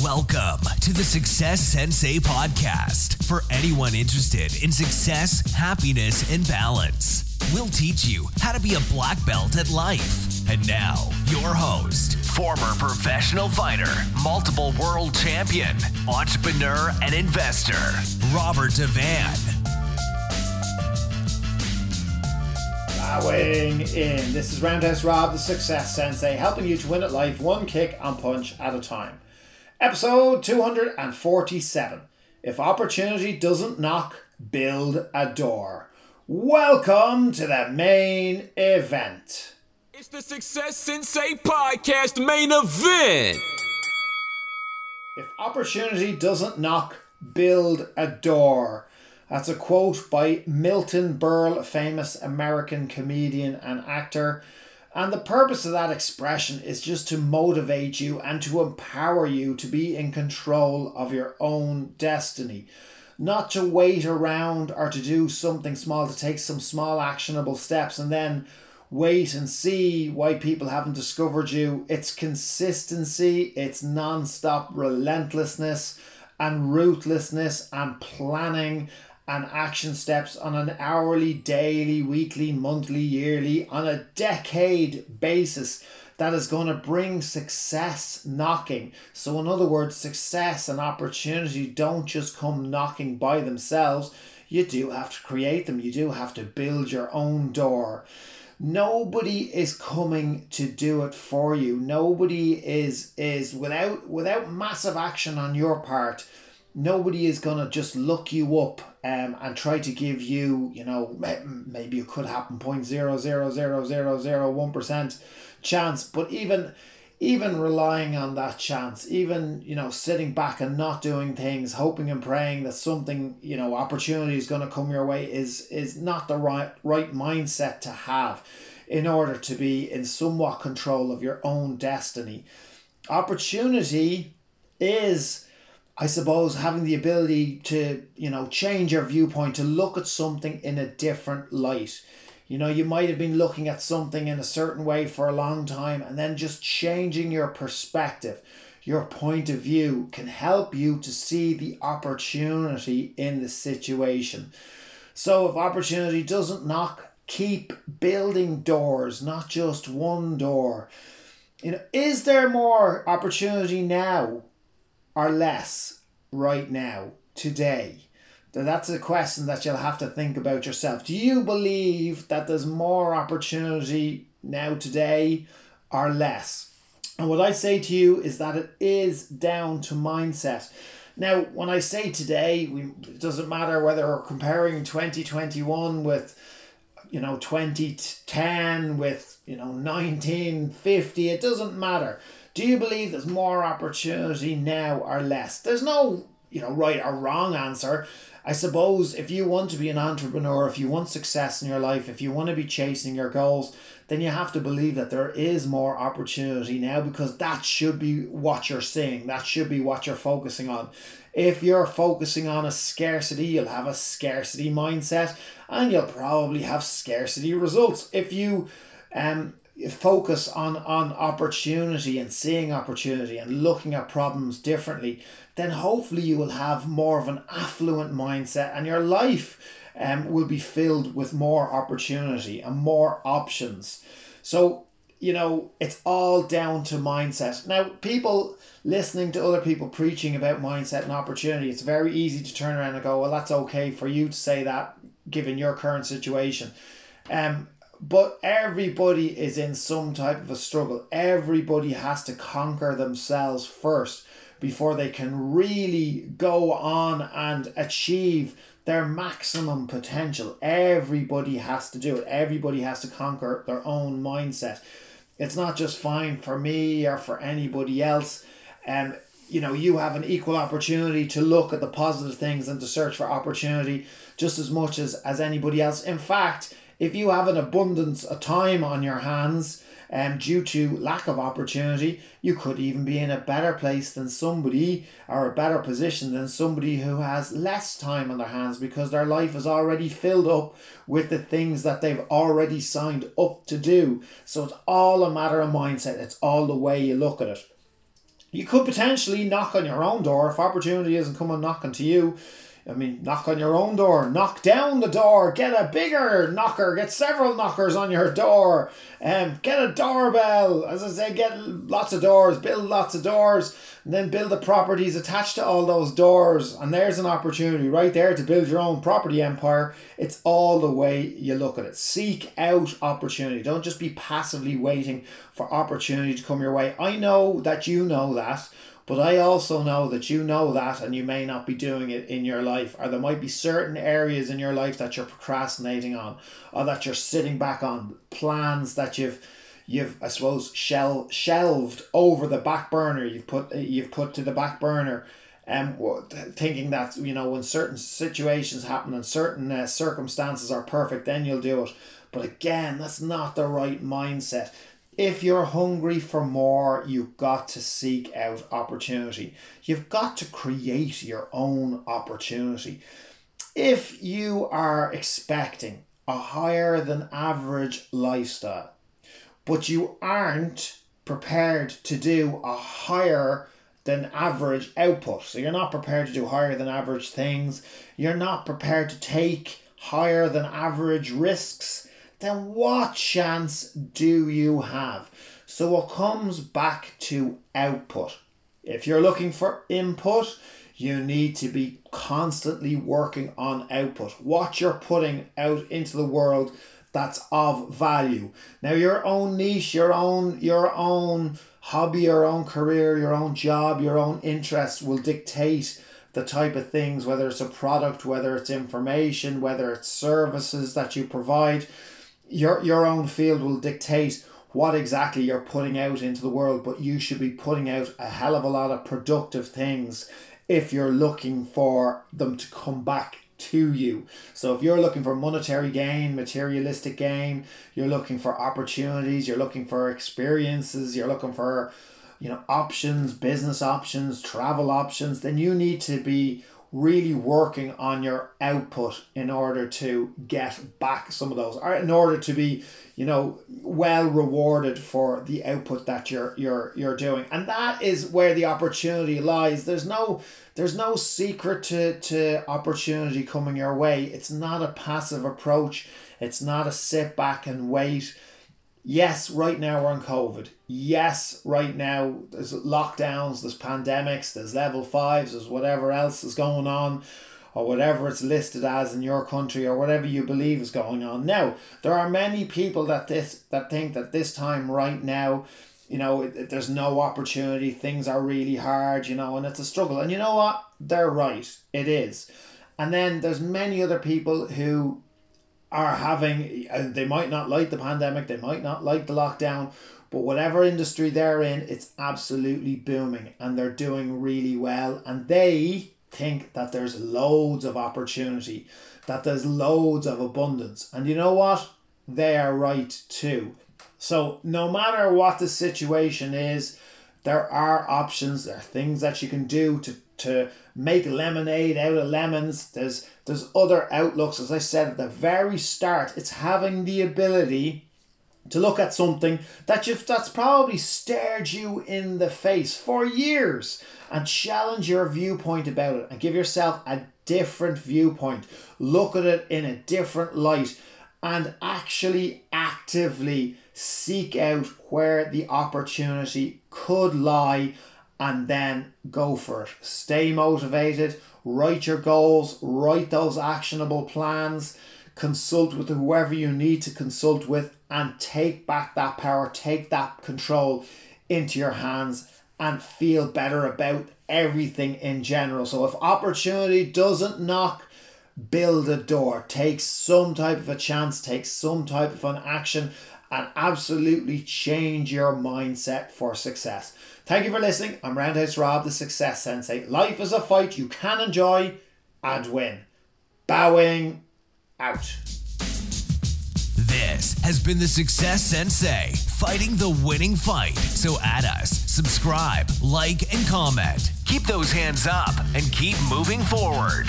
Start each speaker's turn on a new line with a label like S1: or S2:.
S1: Welcome to the Success Sensei podcast for anyone interested in success, happiness, and balance. We'll teach you how to be a black belt at life. And now, your host, former professional fighter, multiple world champion, entrepreneur, and investor, Robert Devane.
S2: Weighing in. This is Roundhouse Rob, the Success Sensei, helping you to win at life one kick and punch at a time. Episode 247. If opportunity doesn't knock, build a door. Welcome to the main event.
S3: It's the Success Sensei Podcast main event.
S2: If opportunity doesn't knock, build a door. That's a quote by Milton Berle, famous American comedian and actor. And the purpose of that expression is just to motivate you and to empower you to be in control of your own destiny. Not to wait around or to do something small, to take some small actionable steps and then wait and see why people haven't discovered you. It's consistency, it's non stop relentlessness and ruthlessness and planning and action steps on an hourly, daily, weekly, monthly, yearly, on a decade basis that is going to bring success knocking. So, in other words, success and opportunity don't just come knocking by themselves. You do have to create them, you do have to build your own door. Nobody is coming to do it for you. Nobody is is without without massive action on your part nobody is going to just look you up um, and try to give you, you know, maybe it could happen 0.0000001% chance, but even even relying on that chance, even, you know, sitting back and not doing things, hoping and praying that something, you know, opportunity is going to come your way is is not the right right mindset to have in order to be in somewhat control of your own destiny. Opportunity is I suppose having the ability to, you know, change your viewpoint, to look at something in a different light. You know, you might have been looking at something in a certain way for a long time, and then just changing your perspective, your point of view can help you to see the opportunity in the situation. So, if opportunity doesn't knock, keep building doors, not just one door. You know, is there more opportunity now or less right now, today? That's a question that you'll have to think about yourself. Do you believe that there's more opportunity now, today, or less? And what I say to you is that it is down to mindset. Now, when I say today, we, it doesn't matter whether we're comparing 2021 with, you know, 2010 with, you know, 1950, it doesn't matter. Do you believe there's more opportunity now or less? There's no, you know, right or wrong answer. I suppose if you want to be an entrepreneur, if you want success in your life, if you want to be chasing your goals, then you have to believe that there is more opportunity now because that should be what you're seeing. That should be what you're focusing on. If you're focusing on a scarcity, you'll have a scarcity mindset and you'll probably have scarcity results. If you um focus on on opportunity and seeing opportunity and looking at problems differently then hopefully you will have more of an affluent mindset and your life um, will be filled with more opportunity and more options. So you know it's all down to mindset. Now people listening to other people preaching about mindset and opportunity it's very easy to turn around and go well that's okay for you to say that given your current situation. Um but everybody is in some type of a struggle. Everybody has to conquer themselves first before they can really go on and achieve their maximum potential. Everybody has to do it. Everybody has to conquer their own mindset. It's not just fine for me or for anybody else. And um, you know, you have an equal opportunity to look at the positive things and to search for opportunity just as much as, as anybody else. In fact, if you have an abundance of time on your hands um, due to lack of opportunity, you could even be in a better place than somebody or a better position than somebody who has less time on their hands because their life is already filled up with the things that they've already signed up to do. So it's all a matter of mindset, it's all the way you look at it. you could potentially knock on your own door if opportunity isn't coming knocking to you. I mean, knock on your own door, knock down the door, get a bigger knocker, get several knockers on your door, um, get a doorbell. As I say, get lots of doors, build lots of doors, and then build the properties attached to all those doors. And there's an opportunity right there to build your own property empire. It's all the way you look at it. Seek out opportunity. Don't just be passively waiting for opportunity to come your way. I know that you know that. But I also know that you know that and you may not be doing it in your life, or there might be certain areas in your life that you're procrastinating on, or that you're sitting back on, plans that you've you've I suppose shell shelved over the back burner. You've put you've put to the back burner, um, thinking that you know when certain situations happen and certain uh, circumstances are perfect, then you'll do it. But again, that's not the right mindset if you're hungry for more, you've got to seek out opportunity. You've got to create your own opportunity. If you are expecting a higher than average lifestyle, but you aren't prepared to do a higher than average output, so you're not prepared to do higher than average things, you're not prepared to take higher than average risks then what chance do you have? So it comes back to output. If you're looking for input, you need to be constantly working on output. What you're putting out into the world that's of value. Now your own niche, your own your own hobby, your own career, your own job, your own interest will dictate the type of things, whether it's a product, whether it's information, whether it's services that you provide your your own field will dictate what exactly you're putting out into the world, but you should be putting out a hell of a lot of productive things if you're looking for them to come back to you. So if you're looking for monetary gain, materialistic gain, you're looking for opportunities, you're looking for experiences, you're looking for you know options, business options, travel options, then you need to be really working on your output in order to get back some of those or in order to be you know well rewarded for the output that you're you're you're doing. And that is where the opportunity lies. There's no there's no secret to to opportunity coming your way. It's not a passive approach. It's not a sit back and wait yes, right now we're on COVID. Yes, right now there's lockdowns, there's pandemics, there's level fives, there's whatever else is going on, or whatever it's listed as in your country, or whatever you believe is going on. Now, there are many people that this that think that this time right now, you know, there's no opportunity, things are really hard, you know, and it's a struggle. And you know what? They're right. It is. And then there's many other people who are having, they might not like the pandemic, they might not like the lockdown, but whatever industry they're in, it's absolutely booming and they're doing really well. And they think that there's loads of opportunity, that there's loads of abundance. And you know what? They are right too. So, no matter what the situation is, there are options, there are things that you can do to, to make lemonade out of lemons. There's there's other outlooks, as I said at the very start. It's having the ability to look at something that you've that's probably stared you in the face for years and challenge your viewpoint about it and give yourself a different viewpoint. Look at it in a different light and actually actively seek out where the opportunity could lie and then go for it. Stay motivated, write your goals, write those actionable plans, consult with whoever you need to consult with, and take back that power, take that control into your hands, and feel better about everything in general. So, if opportunity doesn't knock, build a door, take some type of a chance, take some type of an action, and absolutely change your mindset for success. Thank you for listening. I'm Roundhouse Rob, the Success Sensei. Life is a fight you can enjoy and win. Bowing out.
S1: This has been the Success Sensei, fighting the winning fight. So add us, subscribe, like, and comment. Keep those hands up and keep moving forward.